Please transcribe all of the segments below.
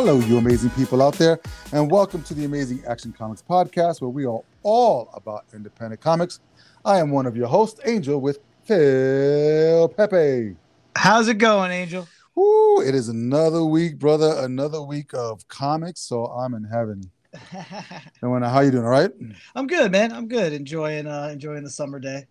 Hello, you amazing people out there, and welcome to the Amazing Action Comics podcast, where we are all about independent comics. I am one of your hosts, Angel, with Phil Pepe. How's it going, Angel? Woo, it is another week, brother. Another week of comics, so I'm in heaven. and how you doing? All right? I'm good, man. I'm good. Enjoying uh enjoying the summer day.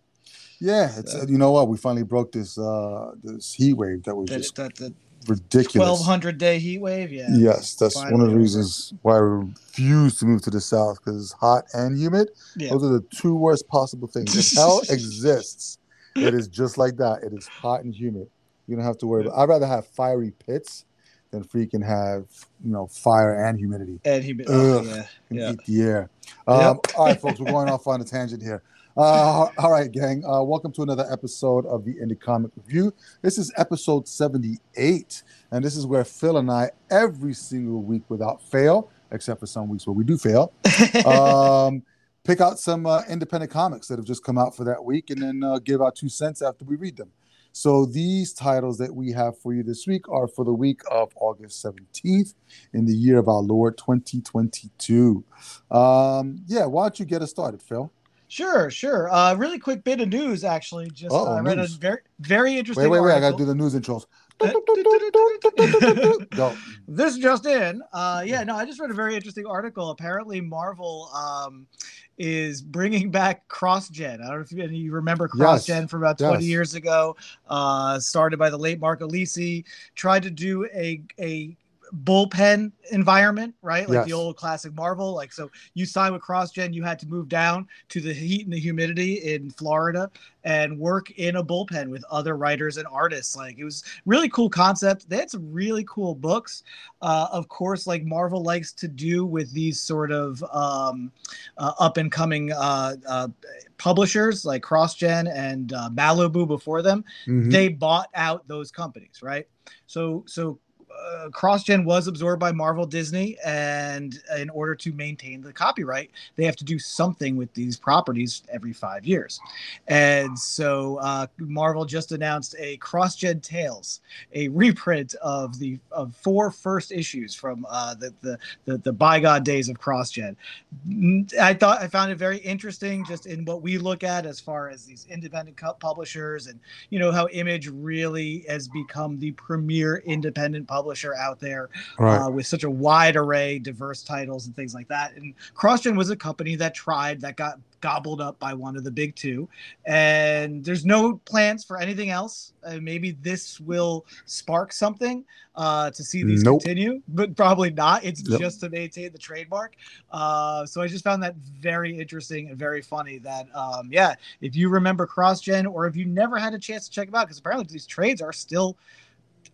Yeah, it's so. uh, you know what? We finally broke this uh this heat wave that was that, just that, that, ridiculous. 1200 day heat wave. Yeah. Yes, that's finally one of the reasons why I refuse to move to the south because it's hot and humid. Yeah. Those are the two worst possible things. If hell exists, it is just like that. It is hot and humid. You don't have to worry about. I'd rather have fiery pits than freaking have you know fire and humidity. And humidity. Yeah. yeah. Eat the air. Um, yep. all right, folks, we're going off on a tangent here. Uh, all right, gang. Uh, welcome to another episode of the Indie Comic Review. This is episode 78, and this is where Phil and I, every single week without fail, except for some weeks where we do fail, um, pick out some uh, independent comics that have just come out for that week and then uh, give our two cents after we read them. So these titles that we have for you this week are for the week of August 17th in the year of our Lord 2022. Um, yeah, why don't you get us started, Phil? Sure, sure. Uh, really quick bit of news, actually. Just uh, I read news. a very, very interesting. Wait, wait, wait! Article. I got to do the news intros. This just in. Uh, yeah, no, I just read a very interesting article. Apparently, Marvel um, is bringing back CrossGen. I don't know if you, you remember CrossGen yes. from about 20 yes. years ago. Uh, started by the late Mark Alessi. Tried to do a a bullpen environment, right? Like yes. the old classic Marvel. Like, so you signed with CrossGen, you had to move down to the heat and the humidity in Florida and work in a bullpen with other writers and artists. Like, it was really cool concept. They had some really cool books. Uh, of course, like Marvel likes to do with these sort of um, uh, up and coming uh, uh publishers like CrossGen and uh, Malibu before them. Mm-hmm. They bought out those companies, right? So, so uh, CrossGen was absorbed by Marvel Disney, and in order to maintain the copyright, they have to do something with these properties every five years. And so uh, Marvel just announced a CrossGen Tales, a reprint of the of four first issues from uh, the, the, the the bygone days of CrossGen. I thought I found it very interesting, just in what we look at as far as these independent publishers, and you know how Image really has become the premier independent publisher publisher out there right. uh, with such a wide array, diverse titles and things like that. And CrossGen was a company that tried, that got gobbled up by one of the big two. And there's no plans for anything else. Uh, maybe this will spark something uh, to see these nope. continue, but probably not. It's just to maintain the trademark. Uh, so I just found that very interesting and very funny. That um, yeah, if you remember CrossGen or if you never had a chance to check them out, because apparently these trades are still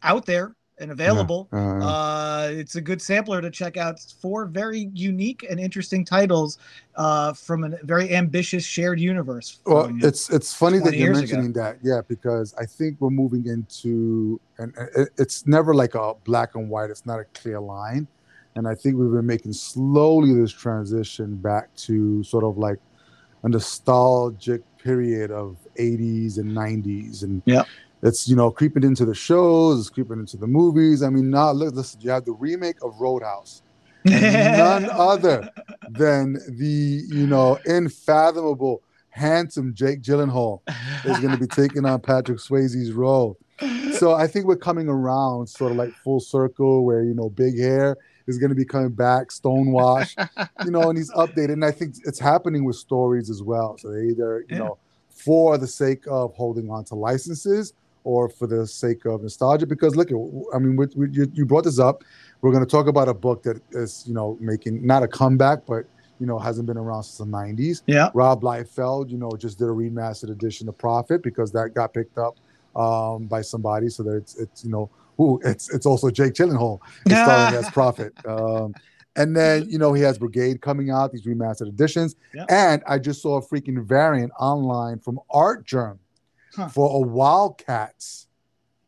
out there and available. Yeah. Uh, uh, it's a good sampler to check out. four very unique and interesting titles uh, from a very ambitious shared universe. Well, it's it's funny that you're mentioning ago. that, yeah, because I think we're moving into and it's never like a black and white. It's not a clear line, and I think we've been making slowly this transition back to sort of like a nostalgic period of 80s and 90s and yeah it's you know creeping into the shows, it's creeping into the movies. I mean, now look, listen, you have the remake of Roadhouse, none other than the you know unfathomable, handsome Jake Gyllenhaal is going to be taking on Patrick Swayze's role. So I think we're coming around, sort of like full circle, where you know big hair is going to be coming back, stonewash, you know, and he's updated. And I think it's happening with stories as well. So they either you yeah. know for the sake of holding on to licenses or for the sake of nostalgia. Because look, I mean, we, we, you, you brought this up. We're going to talk about a book that is, you know, making not a comeback, but you know, hasn't been around since the '90s. Yeah. Rob Liefeld, you know, just did a remastered edition of Prophet because that got picked up um, by somebody. So that it's, it's you know, ooh, it's it's also Jake Gyllenhaal starring as Prophet. Um, and then you know he has Brigade coming out, these remastered editions, yeah. and I just saw a freaking variant online from Art Artgerm huh. for a Wildcats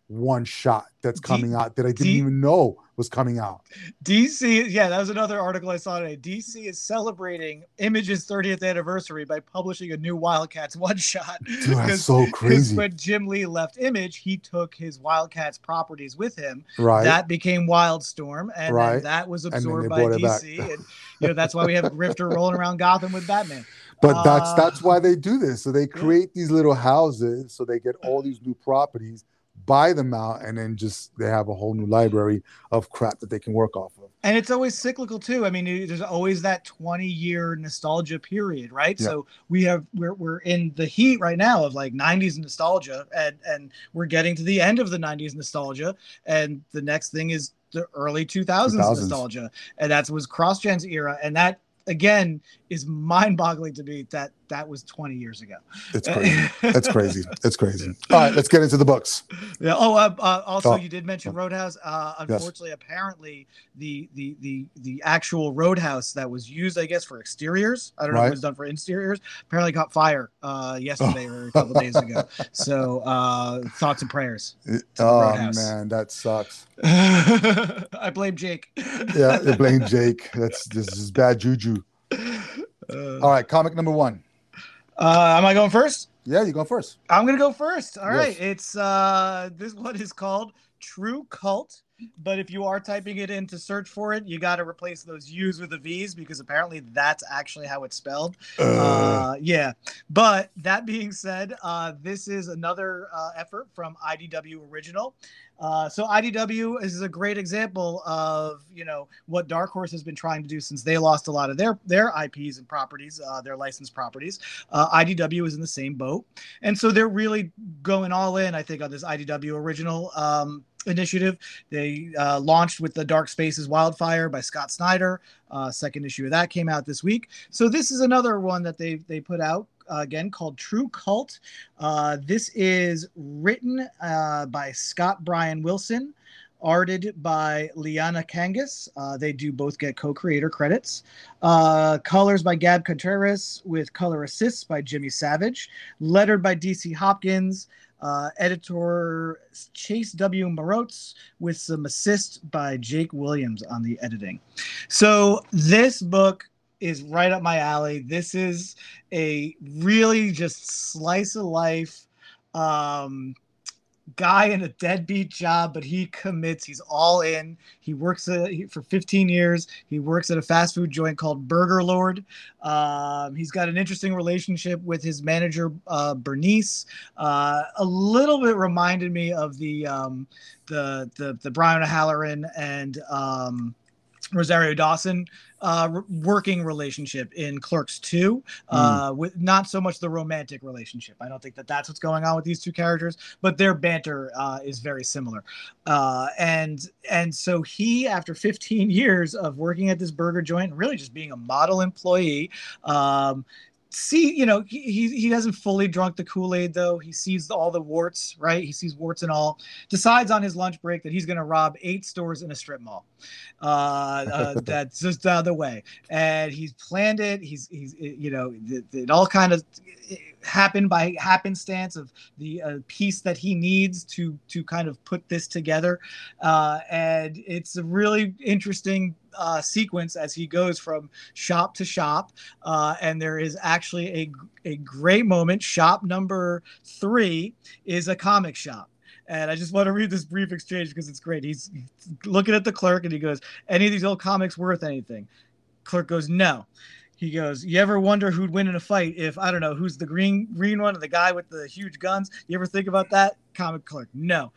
one shot that's coming D- out that I didn't D- even know was coming out. DC, yeah, that was another article I saw today. DC is celebrating Image's 30th anniversary by publishing a new Wildcats one shot. Dude, that's so crazy. When Jim Lee left Image, he took his Wildcats properties with him. Right. That became Wildstorm, and right. that was absorbed by DC. and you know that's why we have Grifter rolling around Gotham with Batman. But uh, that's that's why they do this. So they create yeah. these little houses so they get all these new properties buy them out and then just they have a whole new library of crap that they can work off of and it's always cyclical too i mean there's always that 20 year nostalgia period right yeah. so we have we're, we're in the heat right now of like 90s nostalgia and and we're getting to the end of the 90s nostalgia and the next thing is the early 2000s, 2000s. nostalgia and that was CrossGen's era and that again is mind-boggling to me that that was 20 years ago. It's crazy. That's crazy. That's crazy. All right, let's get into the books. Yeah. Oh, uh, uh, also oh. you did mention Roadhouse. Uh, unfortunately, yes. apparently the the the the actual Roadhouse that was used, I guess, for exteriors. I don't know right. if it was done for interiors. Apparently, caught fire uh, yesterday oh. or a couple days ago. So uh, thoughts and prayers. Oh man, that sucks. I blame Jake. yeah, I blame Jake. That's this is bad juju. Uh, All right, comic number one. Uh, am I going first? Yeah, you go first. I'm gonna go first. All yes. right, it's uh, this one is called True Cult. But if you are typing it in to search for it, you got to replace those U's with the V's because apparently that's actually how it's spelled. Uh. Uh, yeah. But that being said, uh, this is another uh, effort from IDW Original. Uh, so IDW is a great example of you know what Dark Horse has been trying to do since they lost a lot of their their IPs and properties, uh, their licensed properties. Uh, IDW is in the same boat, and so they're really going all in. I think on this IDW original. Um, initiative. They uh, launched with the Dark Spaces Wildfire by Scott Snyder. Uh, second issue of that came out this week. So this is another one that they they put out uh, again called True Cult. Uh, this is written uh, by Scott Bryan Wilson, arted by Liana Kangas. Uh, they do both get co-creator credits. Uh, colors by Gab Contreras with color assists by Jimmy Savage. Lettered by DC Hopkins. Uh, editor Chase W. Marotz with some assist by Jake Williams on the editing. So this book is right up my alley. This is a really just slice of life um, guy in a deadbeat job, but he commits. He's all in. He works he, for 15 years. He works at a fast food joint called Burger Lord. Um, he's got an interesting relationship with his manager, uh, Bernice. Uh, a little bit reminded me of the um, the the the Brian O'Halloran and um, Rosario Dawson uh, working relationship in Clerks 2, uh, mm. with not so much the romantic relationship. I don't think that that's what's going on with these two characters, but their banter uh, is very similar. Uh, and and so he, after 15 years of working at this burger joint, and really just being a model employee, um, see, you know, he, he hasn't fully drunk the Kool Aid though. He sees all the warts, right? He sees warts and all. Decides on his lunch break that he's going to rob eight stores in a strip mall. Uh, uh, that's just the other way, and he's planned it. He's he's you know it, it all kind of happened by happenstance of the uh, piece that he needs to to kind of put this together, uh, and it's a really interesting uh, sequence as he goes from shop to shop. Uh, and there is actually a, a great moment. Shop number three is a comic shop. And I just want to read this brief exchange because it's great. He's looking at the clerk and he goes, Any of these old comics worth anything? Clerk goes, No. He goes, You ever wonder who'd win in a fight if I don't know who's the green green one and the guy with the huge guns? You ever think about that? Comic clerk, no.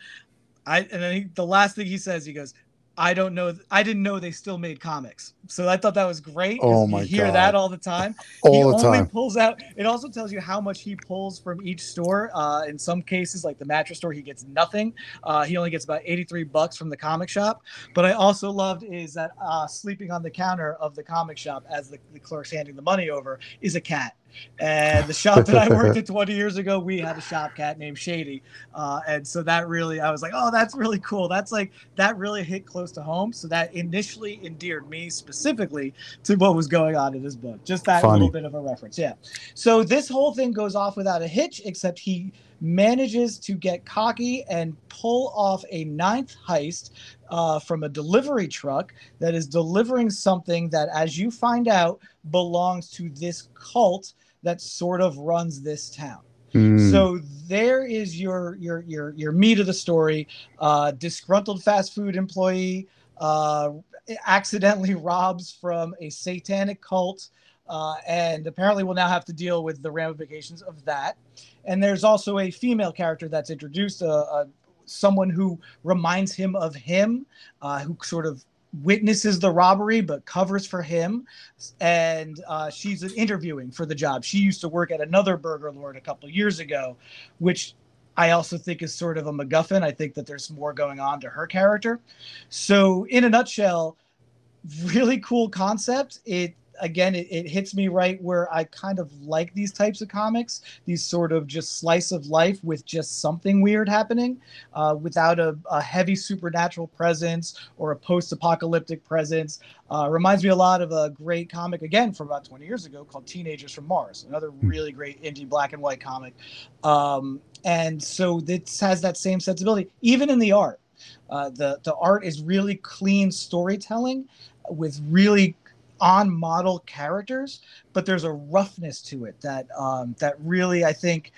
I and then he, the last thing he says, he goes, I don't know. I didn't know they still made comics, so I thought that was great. Oh my you hear God. that all the time. all he the only time. pulls out. It also tells you how much he pulls from each store. Uh, in some cases, like the mattress store, he gets nothing. Uh, he only gets about eighty-three bucks from the comic shop. But I also loved is that uh, sleeping on the counter of the comic shop as the, the clerk's handing the money over is a cat. And the shop that I worked at 20 years ago, we had a shop cat named Shady. Uh, and so that really, I was like, oh, that's really cool. That's like, that really hit close to home. So that initially endeared me specifically to what was going on in this book. Just that Funny. little bit of a reference. Yeah. So this whole thing goes off without a hitch, except he manages to get cocky and pull off a ninth heist uh, from a delivery truck that is delivering something that, as you find out, belongs to this cult that sort of runs this town. Mm. So there is your your your your meat of the story. Uh, disgruntled fast food employee uh, accidentally robs from a satanic cult, uh, and apparently will now have to deal with the ramifications of that. And there's also a female character that's introduced, a, uh, a uh, someone who reminds him of him, uh, who sort of witnesses the robbery but covers for him. And uh, she's interviewing for the job. She used to work at another burger lord a couple years ago which i also think is sort of a macguffin. I think that there's more going on to her character. So in a nutshell really cool concept. It again, it, it, hits me right where I kind of like these types of comics, these sort of just slice of life with just something weird happening uh, without a, a, heavy supernatural presence or a post apocalyptic presence. Uh, reminds me a lot of a great comic, again, from about 20 years ago called Teenagers from Mars, another hmm. really great indie black and white comic. Um, and so this has that same sensibility, even in the art. Uh, the the art is really clean storytelling with really on model characters, but there's a roughness to it that um, that really I think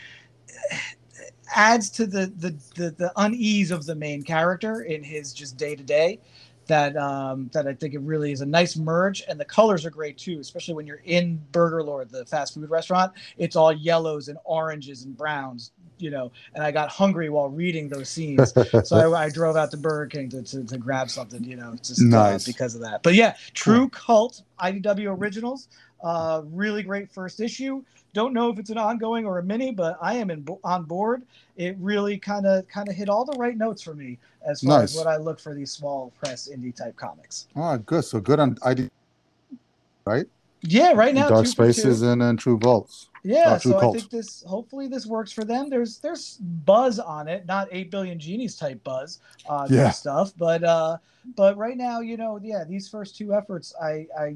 adds to the, the the the unease of the main character in his just day to day. That um, that I think it really is a nice merge, and the colors are great too, especially when you're in Burger Lord, the fast food restaurant. It's all yellows and oranges and browns, you know, and I got hungry while reading those scenes. so I, I, drove out to Burger King to, to, to grab something, you know, just nice. uh, because of that. But yeah, true cult IDW originals. Uh, really great first issue. Don't know if it's an ongoing or a mini, but I am in, on board. It really kind of kind of hit all the right notes for me as far nice. as what I look for these small press indie type comics. Ah, good. So good on ID, right? Yeah, right now. Dark Spaces and then True Vaults. Yeah, so cult. I think this hopefully this works for them. There's there's buzz on it, not eight billion genies type buzz uh yeah. stuff, but uh but right now, you know, yeah, these first two efforts I I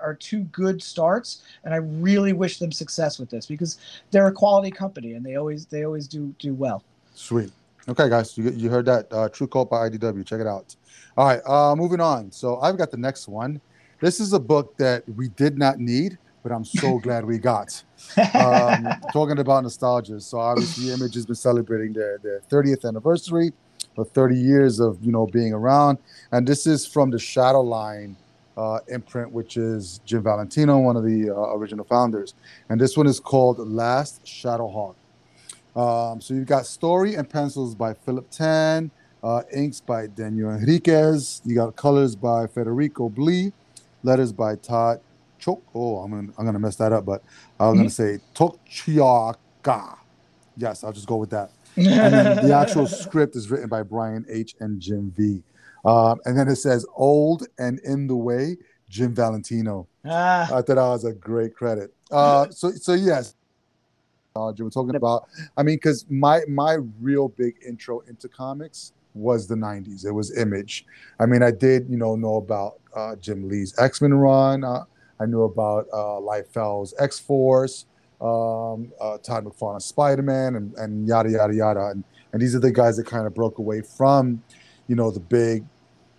are two good starts and I really wish them success with this because they're a quality company and they always they always do do well. Sweet. Okay, guys, you, you heard that uh, True Cult by IDW. Check it out. All right, uh, moving on. So I've got the next one. This is a book that we did not need, but I'm so glad we got. Um, talking about nostalgia. So obviously, Image has been celebrating their, their 30th anniversary, or 30 years of you know being around, and this is from the Shadowline uh, imprint, which is Jim Valentino, one of the uh, original founders, and this one is called Last Shadowhawk. Um, so you've got story and pencils by Philip Tan, uh, inks by Daniel Enriquez. You got colors by Federico Blee, letters by Todd Chok. Oh, I'm gonna I'm gonna mess that up, but I'm gonna say Tokchiaka. Yes, I'll just go with that. and then the actual script is written by Brian H. and Jim V. Um, and then it says "Old and in the Way," Jim Valentino. Ah. I thought that was a great credit. Uh, so so yes, uh, we're talking about. I mean, because my my real big intro into comics was the 90s it was image i mean i did you know know about uh, jim lee's x-men run uh, I knew about uh, Liefeld's X Force, um, uh, Todd McFarlane's Spider Man, and, and yada yada yada. And, and these are the guys that kind of broke away from, you know, the big,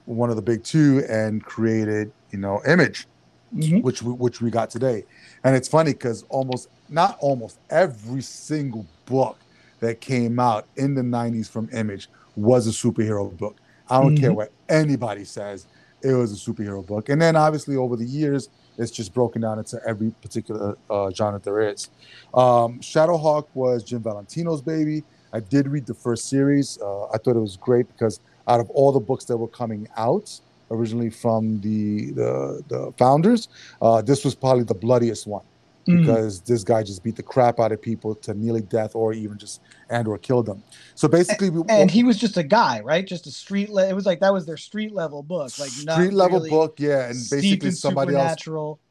one of the big two, and created, you know, Image, mm-hmm. which we, which we got today. And it's funny because almost not almost every single book that came out in the 90s from Image was a superhero book. I don't mm-hmm. care what anybody says, it was a superhero book. And then obviously over the years, it's just broken down into every particular uh, genre there is. Um, Shadowhawk was Jim Valentino's baby. I did read the first series. Uh, I thought it was great because out of all the books that were coming out originally from the the, the founders, uh, this was probably the bloodiest one mm. because this guy just beat the crap out of people to nearly death or even just and or killed them. So basically, and, and he was just a guy, right? Just a street. Le- it was like that was their street level book, like street level really book, yeah, and basically somebody else.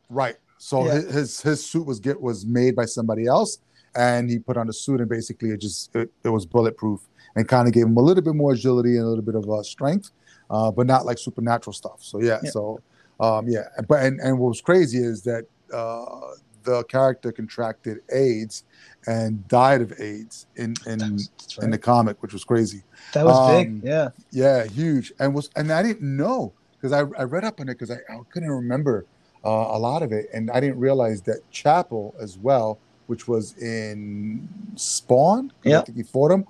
Right. So yeah. his, his his suit was get was made by somebody else, and he put on the suit, and basically it just it, it was bulletproof and kind of gave him a little bit more agility and a little bit of uh, strength, uh, but not like supernatural stuff. So yeah, yeah. so um, yeah, but and, and what was crazy is that uh, the character contracted AIDS and died of AIDS in in right. in the comic, which was crazy. That was um, big, yeah, yeah, huge, and was and I didn't know because I, I read up on it because I, I couldn't remember uh, a lot of it, and I didn't realize that Chapel as well, which was in Spawn, yeah, I think he fought him,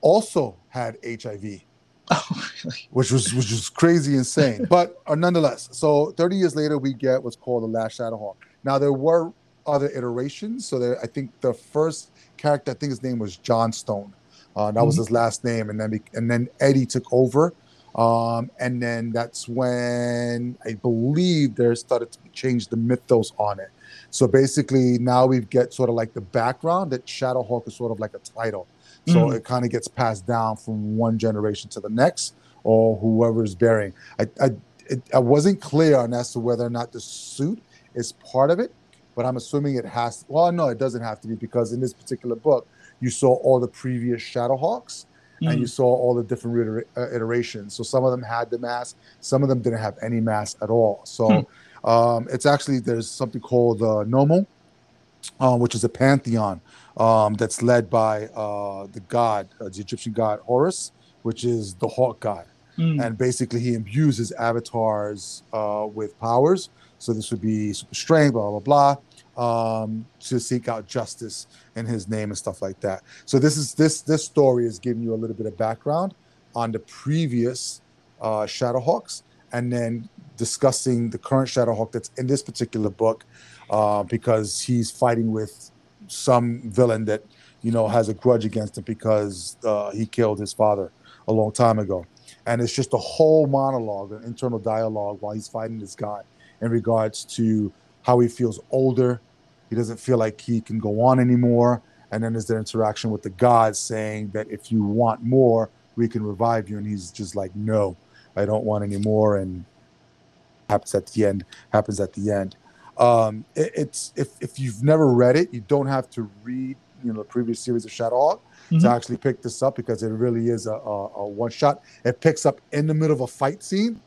also had HIV. Oh, really? Which was which was crazy insane, but uh, nonetheless. So 30 years later, we get what's called the Last Shadow Shadowhawk. Now there were other iterations. So there, I think the first character, I think his name was John Stone. Uh, that mm-hmm. was his last name, and then and then Eddie took over, um, and then that's when I believe there started to change the mythos on it. So basically, now we get sort of like the background that Shadowhawk is sort of like a title. So mm. it kind of gets passed down from one generation to the next, or whoever is bearing. I I, it, I wasn't clear on as to whether or not the suit is part of it, but I'm assuming it has. Well, no, it doesn't have to be because in this particular book, you saw all the previous Shadowhawks. Mm. And you saw all the different uh, iterations. So some of them had the mask, some of them didn't have any mask at all. So mm. um, it's actually there's something called the uh, Nommo, uh, which is a pantheon um, that's led by uh, the god, uh, the Egyptian god Horus, which is the hawk god. Mm. And basically, he imbues his avatars uh, with powers. So this would be super strength, blah blah blah, um, to seek out justice in his name and stuff like that. So this is this this story is giving you a little bit of background on the previous uh, Shadowhawks, and then discussing the current Shadowhawk that's in this particular book, uh, because he's fighting with some villain that you know has a grudge against him because uh, he killed his father a long time ago, and it's just a whole monologue, an internal dialogue while he's fighting this guy in regards to how he feels older. He doesn't feel like he can go on anymore. And then there's the interaction with the gods saying that if you want more, we can revive you. And he's just like, no, I don't want any more. And happens at the end, happens at the end. Um, it, it's if, if you've never read it, you don't have to read you know the previous series of Shadowhawk mm-hmm. to actually pick this up because it really is a, a, a, one shot. It picks up in the middle of a fight scene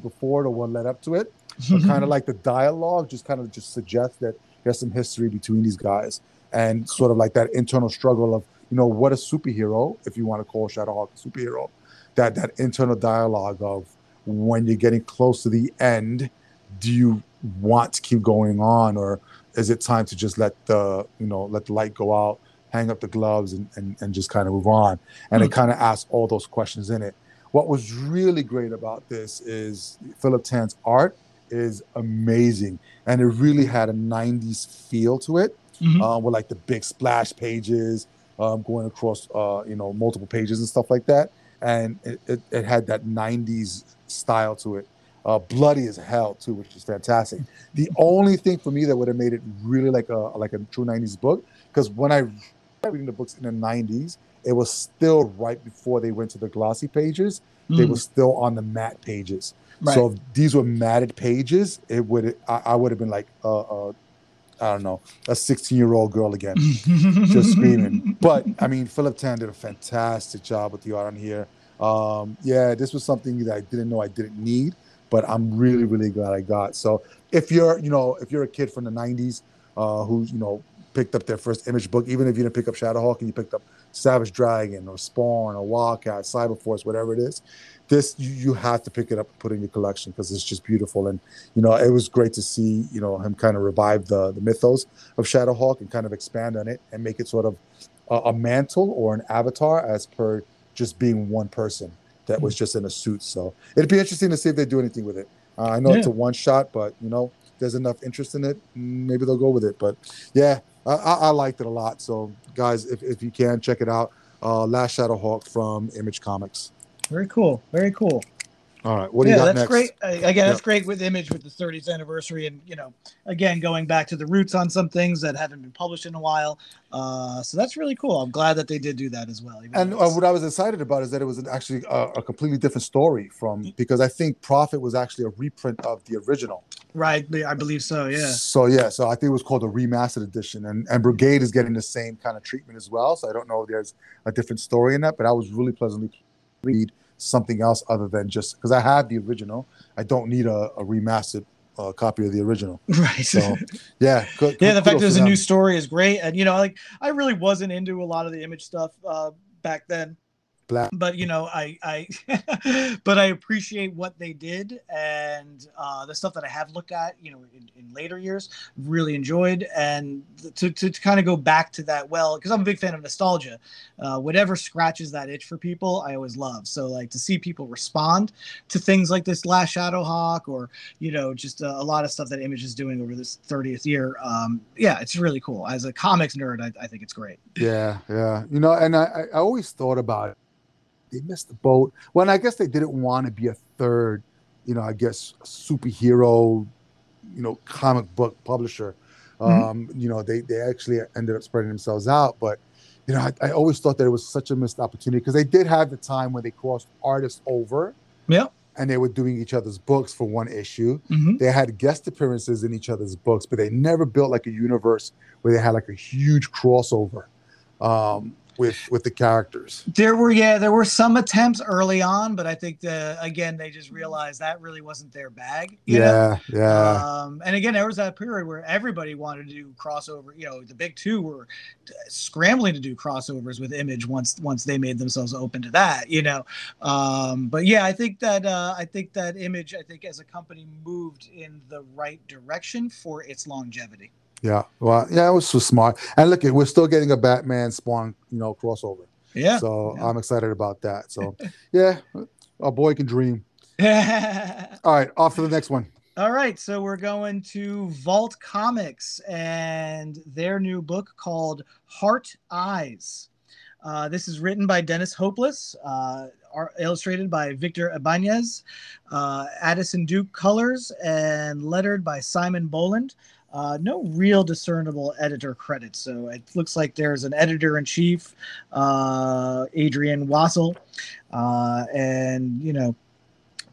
before the one led up to it. kind of like the dialogue just kind of just suggests that there's some history between these guys and sort of like that internal struggle of you know what a superhero if you want to call Shadowhawk a superhero that that internal dialogue of when you're getting close to the end do you want to keep going on or is it time to just let the you know let the light go out hang up the gloves and and, and just kind of move on and mm-hmm. it kind of asks all those questions in it what was really great about this is philip tan's art is amazing and it really had a 90s feel to it mm-hmm. uh, with like the big splash pages um, going across uh, you know multiple pages and stuff like that and it, it, it had that 90s style to it uh, bloody as hell too, which is fantastic. The only thing for me that would have made it really like a like a true '90s book, because when I reading the books in the '90s, it was still right before they went to the glossy pages. Mm. They were still on the matte pages. Right. So if these were matted pages, it would I, I would have been like uh, uh, I don't know, a 16 year old girl again, just screaming. But I mean, Philip Tan did a fantastic job with the art on here. Um, yeah, this was something that I didn't know I didn't need but I'm really, really glad I got. So if you're, you know, if you're a kid from the 90s uh, who, you know, picked up their first image book, even if you didn't pick up Shadowhawk and you picked up Savage Dragon or Spawn or Wildcat, Cyberforce, whatever it is, this you, you have to pick it up and put in your collection because it's just beautiful. And you know, it was great to see you know him kind of revive the the mythos of Shadowhawk and kind of expand on it and make it sort of a, a mantle or an avatar as per just being one person that was just in a suit. So it'd be interesting to see if they do anything with it. Uh, I know yeah. it's a one shot, but you know, there's enough interest in it. Maybe they'll go with it. But yeah, I, I liked it a lot. So guys, if, if you can check it out, uh, Last Shadow Hawk from Image Comics. Very cool. Very cool. All right. What do yeah, you got that's next? great. Again, that's great with Image with the 30th anniversary, and you know, again going back to the roots on some things that haven't been published in a while. Uh, so that's really cool. I'm glad that they did do that as well. And uh, what I was excited about is that it was actually a, a, completely different story from mm. because I think Prophet was actually a reprint of the original. Right. I believe so. Yeah. So yeah. So I think it was called a remastered edition, and and Brigade is getting the same kind of treatment as well. So I don't know if there's a different story in that, but I was really pleasantly read something else other than just because I have the original. I don't need a, a remastered uh, copy of the original. Right. So yeah, yeah. The fact there's a new story is great, and you know, like I really wasn't into a lot of the image stuff uh, back then black. But you know, I I but I appreciate what they did and uh, the stuff that I have looked at, you know, in, in later years, really enjoyed. And to, to, to kind of go back to that, well, because I'm a big fan of nostalgia, uh, whatever scratches that itch for people, I always love. So like to see people respond to things like this Last Shadowhawk or you know just a, a lot of stuff that Image is doing over this 30th year. Um, yeah, it's really cool. As a comics nerd, I, I think it's great. Yeah, yeah, you know, and I I always thought about it they missed the boat. Well, I guess they didn't want to be a third, you know, I guess superhero, you know, comic book publisher. Mm-hmm. Um, you know, they they actually ended up spreading themselves out, but you know, I, I always thought that it was such a missed opportunity because they did have the time when they crossed artists over. Yeah. And they were doing each other's books for one issue. Mm-hmm. They had guest appearances in each other's books, but they never built like a universe where they had like a huge crossover. Um, with with the characters. There were yeah, there were some attempts early on, but I think the again they just realized that really wasn't their bag. yeah, know? yeah. Um, and again, there was that period where everybody wanted to do crossover. You know, the big two were scrambling to do crossovers with Image once once they made themselves open to that. You know, um, but yeah, I think that uh, I think that Image, I think as a company moved in the right direction for its longevity. Yeah, well, yeah, it was so smart. And look, we're still getting a Batman Spawn, you know, crossover. Yeah. So yeah. I'm excited about that. So, yeah, a boy can dream. All right, off to the next one. All right, so we're going to Vault Comics and their new book called Heart Eyes. Uh, this is written by Dennis Hopeless, uh, illustrated by Victor Ibanez, uh, Addison Duke colors, and lettered by Simon Bowland. Uh, no real discernible editor credits. So it looks like there's an editor in chief, uh, Adrian Wassel, uh, and you know,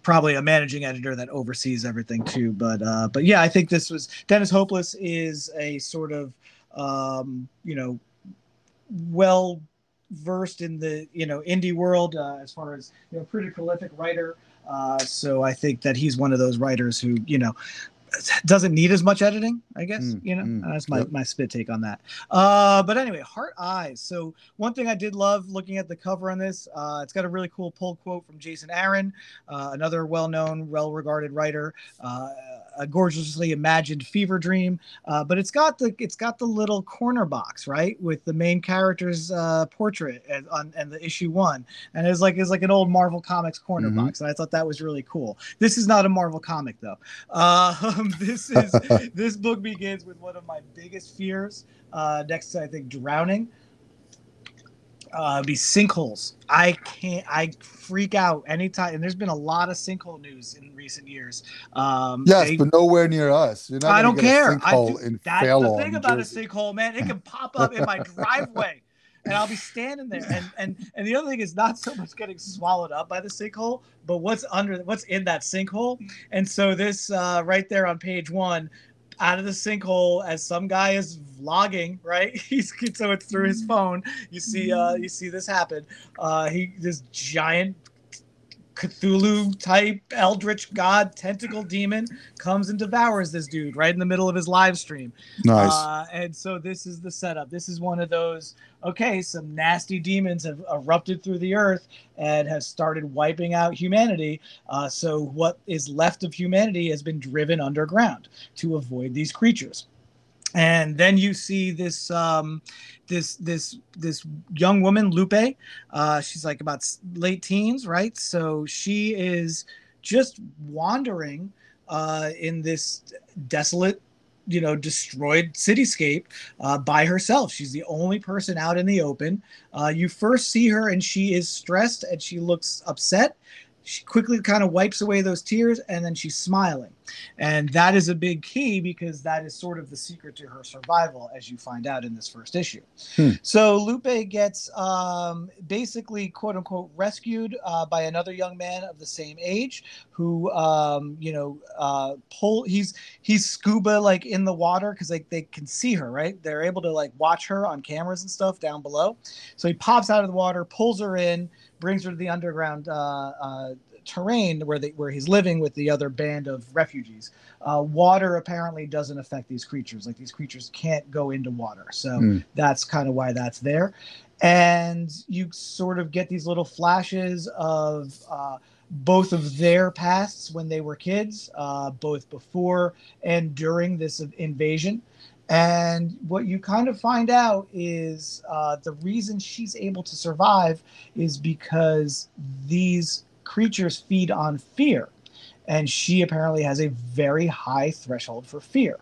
probably a managing editor that oversees everything too. But uh, but yeah, I think this was Dennis Hopeless is a sort of um, you know well versed in the you know indie world uh, as far as you know pretty prolific writer. Uh, so I think that he's one of those writers who you know doesn't need as much editing, I guess. Mm, you know, mm, that's my, yep. my spit take on that. Uh, but anyway, Heart Eyes. So one thing I did love looking at the cover on this, uh, it's got a really cool pull quote from Jason Aaron, uh, another well-known, well-regarded writer. Uh, a gorgeously imagined fever dream, uh, but it's got the it's got the little corner box right with the main character's uh, portrait and, on and the issue one, and it's like it's like an old Marvel Comics corner mm-hmm. box, and I thought that was really cool. This is not a Marvel comic though. Um, this is this book begins with one of my biggest fears, uh, next to I think drowning uh, be sinkholes. I can't. I freak out anytime. And there's been a lot of sinkhole news in recent years. Um, yes, they, but nowhere near us. You're not I don't care. I do, that's the thing about Jersey. a sinkhole, man. It can pop up in my driveway. And I'll be standing there. And and and the other thing is not so much getting swallowed up by the sinkhole, but what's under what's in that sinkhole. And so this uh, right there on page one out of the sinkhole as some guy is vlogging, right? He's so it's through his mm-hmm. phone. You see, uh, you see this happen. Uh, he this giant Cthulhu type eldritch god tentacle demon comes and devours this dude right in the middle of his live stream. Nice. Uh, and so this is the setup. This is one of those. Okay, some nasty demons have erupted through the earth and have started wiping out humanity. Uh, so what is left of humanity has been driven underground to avoid these creatures and then you see this um, this this this young woman lupe uh, she's like about late teens right? So she is just wandering uh, in this desolate you know destroyed cityscape uh, by herself. She's the only person out in the open. Uh, you first see her and she is stressed and she looks upset she quickly kind of wipes away those tears and then she's smiling. And that is a big key because that is sort of the secret to her survival, as you find out in this first issue. Hmm. So Lupe gets um, basically, quote unquote, rescued uh, by another young man of the same age who, um, you know, uh, pull. He's he's scuba like in the water because they they can see her, right? They're able to like watch her on cameras and stuff down below. So he pops out of the water, pulls her in brings her to the underground uh, uh, terrain where they where he's living with the other band of refugees. Uh, water apparently doesn't affect these creatures. Like these creatures can't go into water, so mm. that's kind of why that's there. And you sort of get these little flashes of uh, both of their pasts when they were kids, uh, both before and during this invasion. And what you kind of find out is uh, the reason she's able to survive is because these creatures feed on fear. And she apparently has a very high threshold for fear.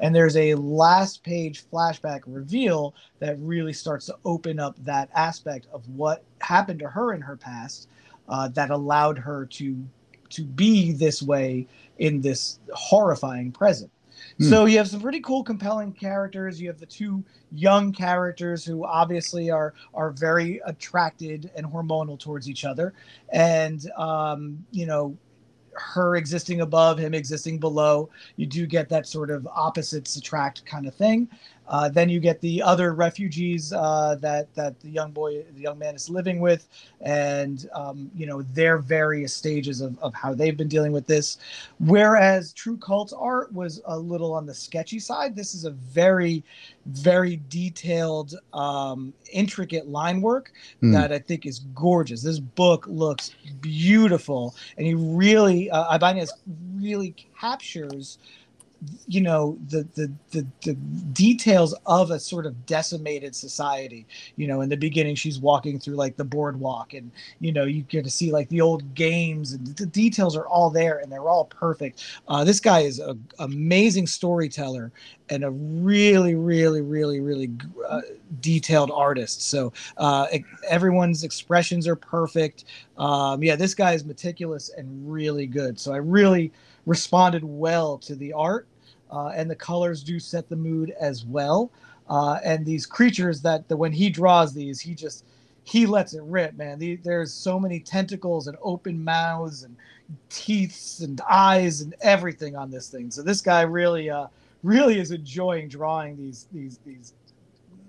And there's a last page flashback reveal that really starts to open up that aspect of what happened to her in her past uh, that allowed her to to be this way in this horrifying present. Hmm. So you have some pretty cool, compelling characters. You have the two young characters who obviously are are very attracted and hormonal towards each other, and um, you know her existing above him existing below you do get that sort of opposites attract kind of thing uh, then you get the other refugees uh, that that the young boy, the young man is living with, and um, you know their various stages of, of how they've been dealing with this. Whereas True Cult's art was a little on the sketchy side, this is a very, very detailed, um, intricate line work mm. that I think is gorgeous. This book looks beautiful, and he really, uh, Ibanez really captures you know the, the the the details of a sort of decimated society. You know in the beginning she's walking through like the boardwalk and you know you get to see like the old games and the details are all there and they're all perfect. Uh, this guy is an amazing storyteller and a really really really really uh, detailed artist. So uh, everyone's expressions are perfect. Um, yeah this guy is meticulous and really good. So i really responded well to the art, uh, and the colors do set the mood as well. Uh, and these creatures that the, when he draws these, he just he lets it rip, man. The, there's so many tentacles and open mouths and teeth and eyes and everything on this thing. So this guy really, uh, really is enjoying drawing these these these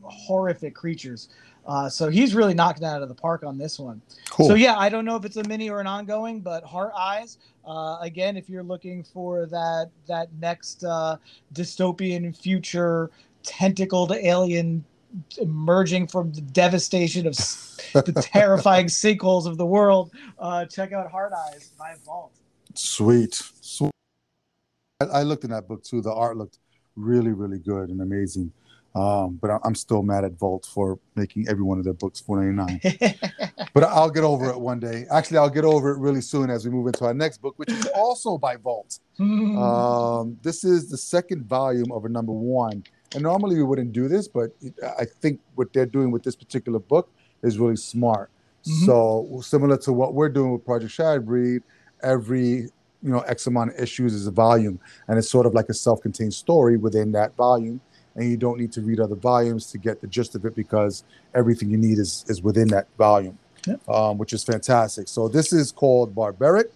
horrific creatures. Uh, so he's really knocking out of the park on this one. Cool. So yeah, I don't know if it's a mini or an ongoing, but Heart Eyes. Uh, again, if you're looking for that that next uh, dystopian future tentacled alien emerging from the devastation of the terrifying sequels of the world, uh, check out Heart Eyes by Vault. Sweet, sweet. I, I looked in that book too. The art looked really, really good and amazing. Um, but I'm still mad at Vault for making every one of their books 4.99. but I'll get over it one day. Actually, I'll get over it really soon as we move into our next book, which is also by Vault. um, this is the second volume of a number one. And normally we wouldn't do this, but I think what they're doing with this particular book is really smart. Mm-hmm. So similar to what we're doing with Project Shadow Breed, every you know X amount of issues is a volume, and it's sort of like a self-contained story within that volume and you don't need to read other volumes to get the gist of it because everything you need is is within that volume, um, which is fantastic. So this is called Barbaric,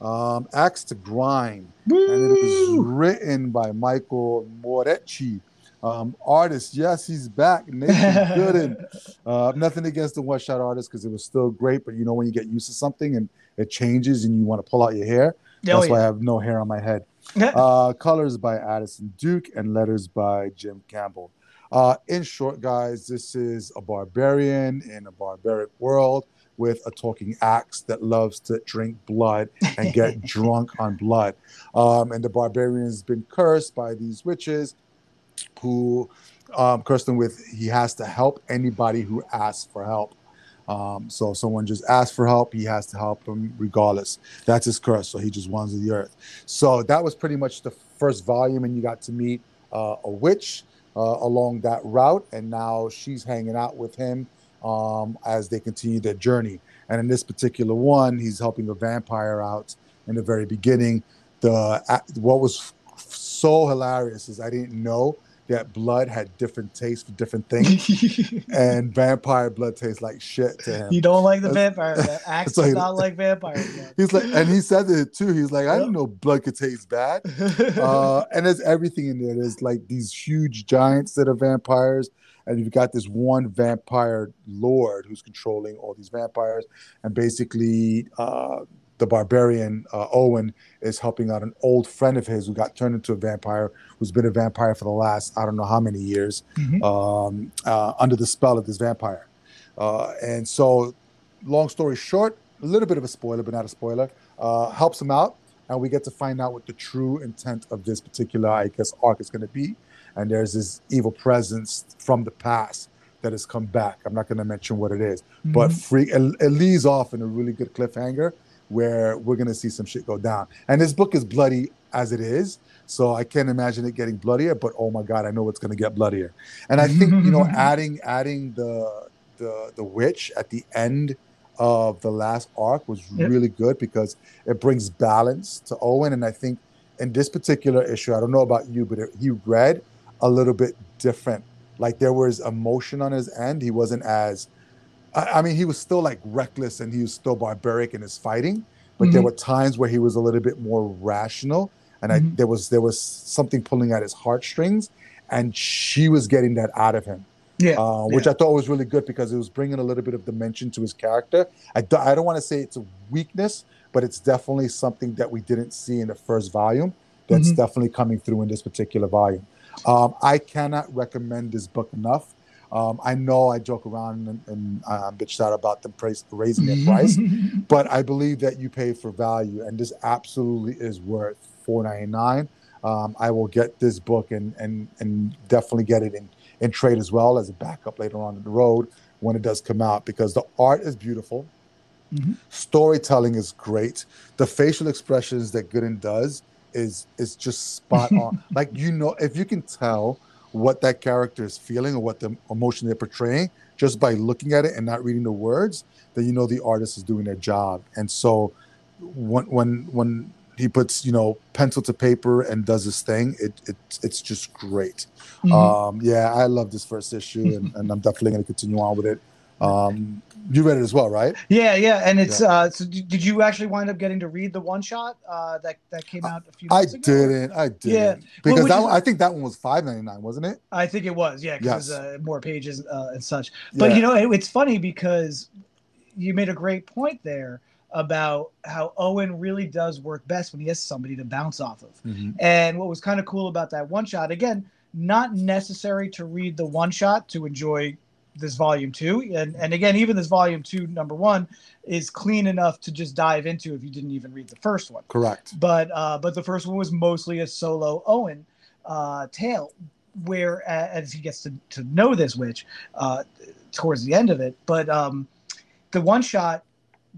um, Axe to Grind, Woo! and it is written by Michael Moreci. Um, artist, yes, he's back. Nathan Gooden. Uh, nothing against the one shot artist because it was still great, but you know when you get used to something and it changes and you want to pull out your hair, oh, that's yeah. why I have no hair on my head. Uh, colors by Addison Duke and letters by Jim Campbell. Uh, in short, guys, this is a barbarian in a barbaric world with a talking axe that loves to drink blood and get drunk on blood. Um, and the barbarian has been cursed by these witches who um, cursed him with he has to help anybody who asks for help. Um, so if someone just asks for help, he has to help them regardless. That's his curse. So he just runs the earth. So that was pretty much the first volume, and you got to meet uh, a witch uh, along that route, and now she's hanging out with him um, as they continue their journey. And in this particular one, he's helping a vampire out in the very beginning. The what was so hilarious is I didn't know that blood had different tastes for different things, and vampire blood tastes like shit to him. You don't like the vampire blood. Axe does not like vampire blood. He's like, and he said it too. He's like, I didn't know blood could taste bad. Uh, and there's everything in there. There's like these huge giants that are vampires, and you've got this one vampire lord who's controlling all these vampires, and basically. Uh, the barbarian uh, Owen is helping out an old friend of his who got turned into a vampire, who's been a vampire for the last I don't know how many years, mm-hmm. um, uh, under the spell of this vampire. Uh, and so, long story short, a little bit of a spoiler, but not a spoiler, uh, helps him out, and we get to find out what the true intent of this particular, I guess, arc is going to be. And there's this evil presence from the past that has come back. I'm not going to mention what it is, mm-hmm. but free, it, it leads off in a really good cliffhanger where we're going to see some shit go down. And this book is bloody as it is. So I can't imagine it getting bloodier, but oh my god, I know it's going to get bloodier. And I think you know, adding adding the the the witch at the end of the last arc was yep. really good because it brings balance to Owen. And I think in this particular issue, I don't know about you, but it, he read a little bit different. Like there was emotion on his end. He wasn't as I, I mean, he was still like reckless and he was still barbaric in his fighting, but mm-hmm. there were times where he was a little bit more rational, and mm-hmm. I there was there was something pulling at his heartstrings, and she was getting that out of him. Yeah, uh, which yeah. I thought was really good because it was bringing a little bit of dimension to his character. I, do, I don't want to say it's a weakness, but it's definitely something that we didn't see in the first volume. That's mm-hmm. definitely coming through in this particular volume. Um, I cannot recommend this book enough. Um, I know I joke around and, and uh, bitch out about them price, raising their price, but I believe that you pay for value, and this absolutely is worth four ninety nine. Um, I will get this book and and and definitely get it in in trade as well as a backup later on in the road when it does come out because the art is beautiful, mm-hmm. storytelling is great, the facial expressions that Gooden does is is just spot on. like you know, if you can tell what that character is feeling or what the emotion they're portraying just by looking at it and not reading the words then you know the artist is doing their job. And so when when when he puts you know pencil to paper and does his thing it, it it's just great. Mm-hmm. um yeah i love this first issue and, and i'm definitely going to continue on with it. Um, you read it as well, right? Yeah, yeah. And it's yeah. uh, so did you actually wind up getting to read the one shot uh, that that came out a few? I ago? didn't. I didn't. Yeah, because well, that one, I think that one was five ninety nine, wasn't it? I think it was. Yeah, because yes. uh, more pages uh, and such. But yeah. you know, it, it's funny because you made a great point there about how Owen really does work best when he has somebody to bounce off of. Mm-hmm. And what was kind of cool about that one shot, again, not necessary to read the one shot to enjoy this volume two. And and again even this volume two number one is clean enough to just dive into if you didn't even read the first one. Correct. But uh but the first one was mostly a solo owen uh tale where as he gets to, to know this witch uh towards the end of it. But um the one shot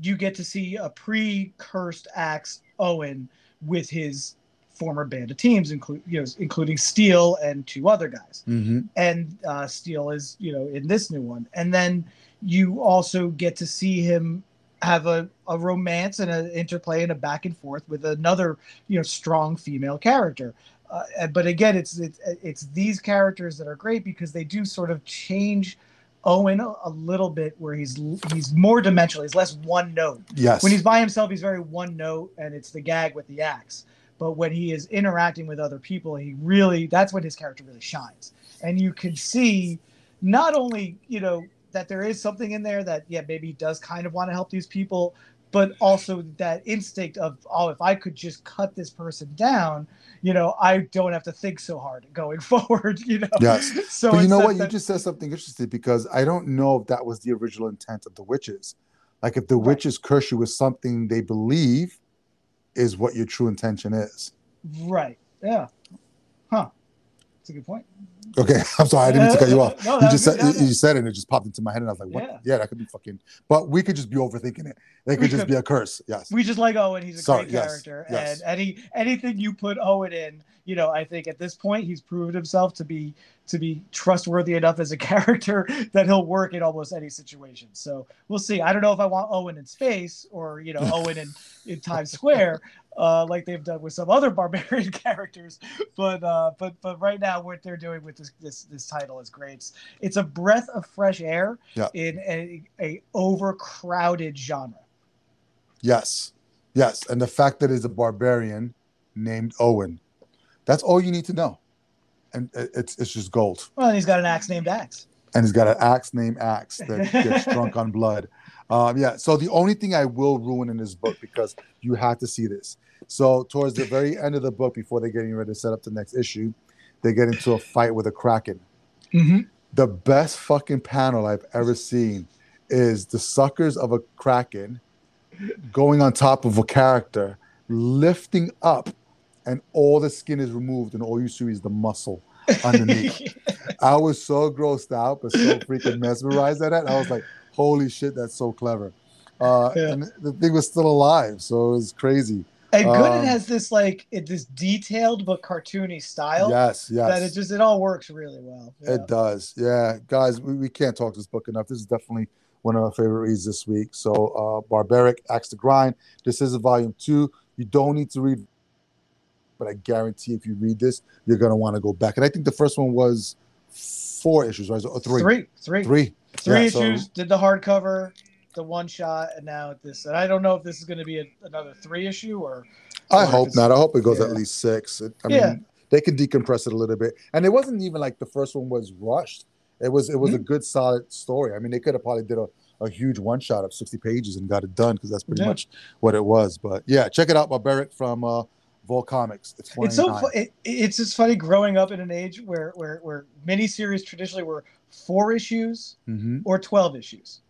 you get to see a pre-cursed axe owen with his former band of teams, include you know, including Steel and two other guys. Mm-hmm. And uh, Steel is you know in this new one, and then you also get to see him have a, a romance and an interplay and a back and forth with another you know strong female character. Uh, but again, it's, it's it's these characters that are great because they do sort of change Owen a, a little bit, where he's he's more dimensional. He's less one note. Yes. When he's by himself, he's very one note, and it's the gag with the axe but when he is interacting with other people he really that's when his character really shines. And you can see not only you know that there is something in there that yeah maybe he does kind of want to help these people but also that instinct of oh if i could just cut this person down you know i don't have to think so hard going forward you know? Yes. So but you know what? That, you just said something interesting because i don't know if that was the original intent of the witches. Like if the right. witches curse you with something they believe is what your true intention is. Right. Yeah. Huh. That's a good point. Okay, I'm sorry, I didn't mean to cut you uh, off. No, you just said you said it, and it just popped into my head, and I was like, "What? Yeah, yeah that could be fucking." But we could just be overthinking it. It could just be a curse. Yes. We just like Owen. He's a sorry, great yes, character, yes. and any anything you put Owen in, you know, I think at this point he's proven himself to be to be trustworthy enough as a character that he'll work in almost any situation. So we'll see. I don't know if I want Owen in space or you know Owen in in Times Square, uh, like they've done with some other barbarian characters. But uh, but but right now, what they're doing with this this, this title is great. It's, it's a breath of fresh air yeah. in a, a overcrowded genre. Yes, yes, and the fact that it's a barbarian named Owen, that's all you need to know, and it's it's just gold. Well, and he's got an axe named Axe. And he's got an axe named Axe that gets drunk on blood. Um, yeah. So the only thing I will ruin in this book because you have to see this. So towards the very end of the book, before they're getting ready to set up the next issue, they get into a fight with a kraken. Mm-hmm. The best fucking panel I've ever seen is the suckers of a kraken going on top of a character, lifting up, and all the skin is removed, and all you see is the muscle underneath. I was so grossed out, but so freaking mesmerized at it. I was like, holy shit, that's so clever. Uh, yeah. And the thing was still alive, so it was crazy. And Gooden um, has this like it, this detailed but cartoony style. Yes, yes. That it just it all works really well. Yeah. It does. Yeah, guys, we, we can't talk this book enough. This is definitely one of our favorite reads this week. So, uh, Barbaric, Axe to Grind. This is a volume two. You don't need to read, but I guarantee if you read this, you're gonna want to go back. And I think the first one was four issues, right? Or three. Three. Three. Three. Three yeah, issues. So, did the hardcover the one shot, and now this. And I don't know if this is going to be a, another three issue or. I hope not. I hope it goes yeah. at least six. I mean, yeah. they can decompress it a little bit, and it wasn't even like the first one was rushed. It was it was mm-hmm. a good solid story. I mean, they could have probably did a, a huge one shot of sixty pages and got it done because that's pretty yeah. much what it was. But yeah, check it out, Barbaric from uh, Vault Comics. It's, it's so fu- it, it's just funny growing up in an age where where where miniseries traditionally were four issues mm-hmm. or twelve issues.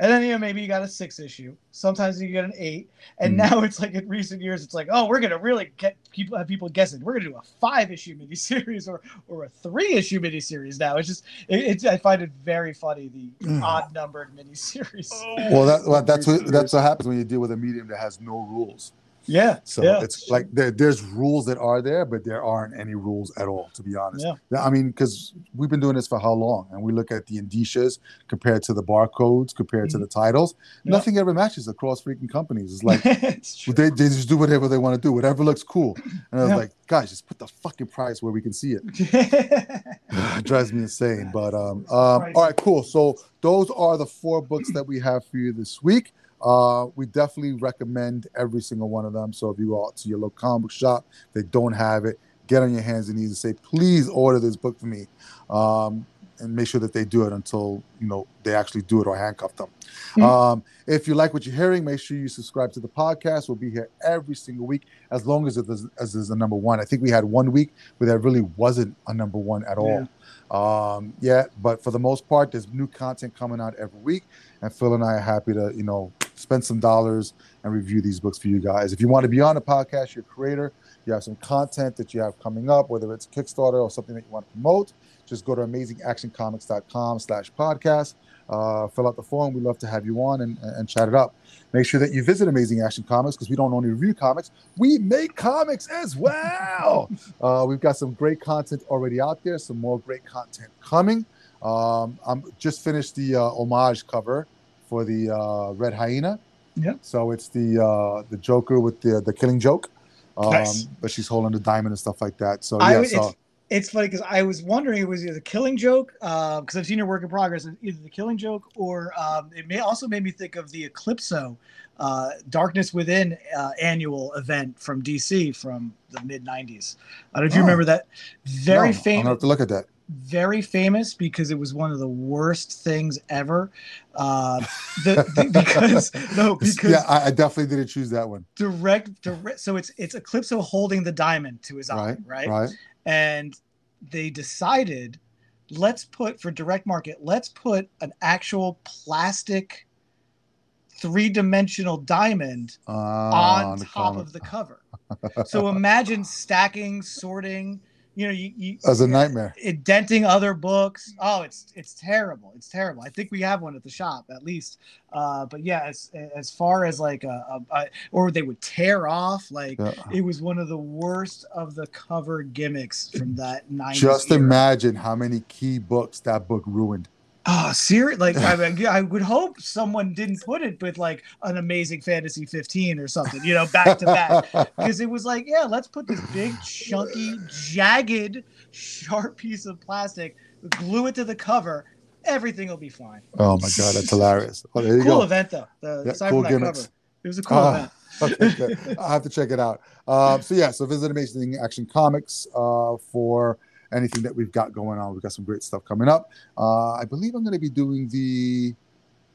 And then you know maybe you got a six issue. Sometimes you get an eight, and mm now it's like in recent years it's like oh we're gonna really get people have people guessing. We're gonna do a five issue miniseries or or a three issue miniseries now. It's just it, it's I find it very funny the mm. odd numbered miniseries. Well, that well, that's what that's what happens when you deal with a medium that has no rules. Yeah. So yeah. it's like there, there's rules that are there, but there aren't any rules at all, to be honest. Yeah. I mean, because we've been doing this for how long? And we look at the indicias compared to the barcodes, compared mm-hmm. to the titles. Yeah. Nothing ever matches across freaking companies. It's like it's they, they just do whatever they want to do, whatever looks cool. And I was yeah. like, guys, just put the fucking price where we can see it. it drives me insane. But um, um, all right, cool. So those are the four books that we have for you this week. Uh, we definitely recommend every single one of them. So if you go out to your local comic book shop, they don't have it, get on your hands and knees and say, please order this book for me. Um, and make sure that they do it until you know they actually do it or handcuff them. Mm-hmm. Um, if you like what you're hearing, make sure you subscribe to the podcast. We'll be here every single week as long as it is, as is a number one. I think we had one week where that really wasn't a number one at all. Yeah. Um, yeah, but for the most part, there's new content coming out every week, and Phil and I are happy to you know spend some dollars and review these books for you guys. If you want to be on the podcast, you're a creator, you have some content that you have coming up, whether it's Kickstarter or something that you want to promote, just go to amazingactioncomics.com slash podcast. Uh, fill out the form. We'd love to have you on and, and chat it up. Make sure that you visit Amazing Action Comics because we don't only review comics, we make comics as well. uh, we've got some great content already out there, some more great content coming. Um, I'm just finished the uh, homage cover for the uh, Red Hyena. Yeah. So it's the uh, the Joker with the the Killing Joke, um, nice. but she's holding the diamond and stuff like that. So yeah. I, so, it's, it's funny because I was wondering it was either the Killing Joke because uh, I've seen your work in progress, either the Killing Joke or um, it may also made me think of the Eclipso. Uh, Darkness Within uh, annual event from DC from the mid 90s. I don't know if you oh. remember that. Very no, famous. I'm gonna have to look at that very famous because it was one of the worst things ever. Uh, the, the, because no, because yeah, I, I, definitely didn't choose that one. Direct, direct. So it's it's Eclipso holding the diamond to his eye, right? Right. And they decided, let's put for direct market, let's put an actual plastic three dimensional diamond uh, on, on top of the cover. so imagine stacking, sorting you know, you, you as a nightmare. Indenting other books. Oh, it's it's terrible. It's terrible. I think we have one at the shop at least. Uh, but yeah, as as far as like a, a, a or they would tear off. Like yeah. it was one of the worst of the cover gimmicks from that 90s Just era. imagine how many key books that book ruined. Oh, serious! Like I, mean, I would hope someone didn't put it with like an Amazing Fantasy 15 or something, you know, back to back, because it was like, yeah, let's put this big, chunky, jagged, sharp piece of plastic, glue it to the cover, everything will be fine. Oh my god, that's hilarious! Oh, cool go. event though. The, yeah, cool gimmicks. cover, it was a cool uh, event. okay, I'll have to check it out. Uh, so yeah, so visit Amazing Action Comics uh, for anything that we've got going on. We've got some great stuff coming up. Uh, I believe I'm going to be doing the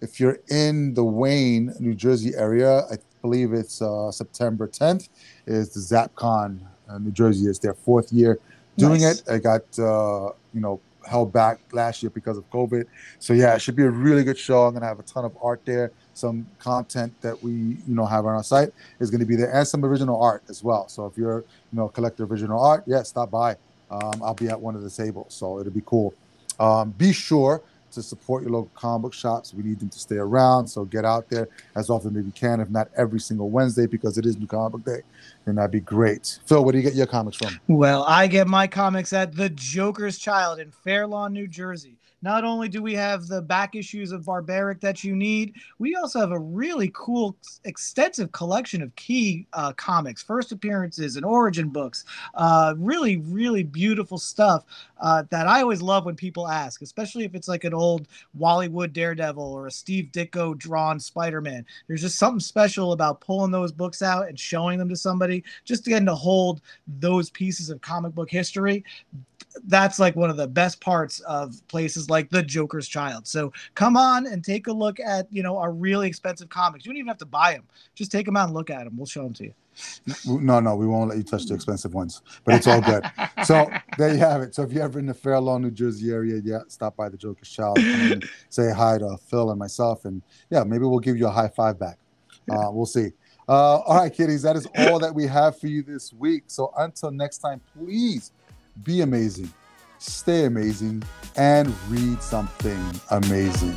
if you're in the Wayne, New Jersey area, I believe it's uh, September 10th, is the ZapCon uh, New Jersey. It's their fourth year doing nice. it. I got, uh, you know, held back last year because of COVID. So yeah, it should be a really good show. I'm gonna have a ton of art there, some content that we you know have on our site is going to be there, and some original art as well. So if you're you know collector original art, yeah, stop by. Um, I'll be at one of the tables, so it'll be cool. Um, be sure to support your local comic book shops. We need them to stay around, so get out there as often as you can, if not every single Wednesday, because it is New Comic Book Day, and that'd be great. Phil, where do you get your comics from? Well, I get my comics at The Joker's Child in Fair Lawn, New Jersey. Not only do we have the back issues of Barbaric that you need, we also have a really cool, extensive collection of key uh, comics, first appearances, and origin books. Uh, really, really beautiful stuff uh, that I always love when people ask, especially if it's like an old Wally Wood Daredevil or a Steve Ditko drawn Spider Man. There's just something special about pulling those books out and showing them to somebody, just getting to hold those pieces of comic book history that's like one of the best parts of places like the Joker's Child. So come on and take a look at you know our really expensive comics. You don't even have to buy them; just take them out and look at them. We'll show them to you. No, no, we won't let you touch the expensive ones, but it's all good. so there you have it. So if you're ever in the Fair Lawn, New Jersey area, yeah, stop by the Joker's Child, and say hi to Phil and myself, and yeah, maybe we'll give you a high five back. Uh, we'll see. Uh, all right, kiddies, that is all that we have for you this week. So until next time, please be amazing, stay amazing, and read something amazing.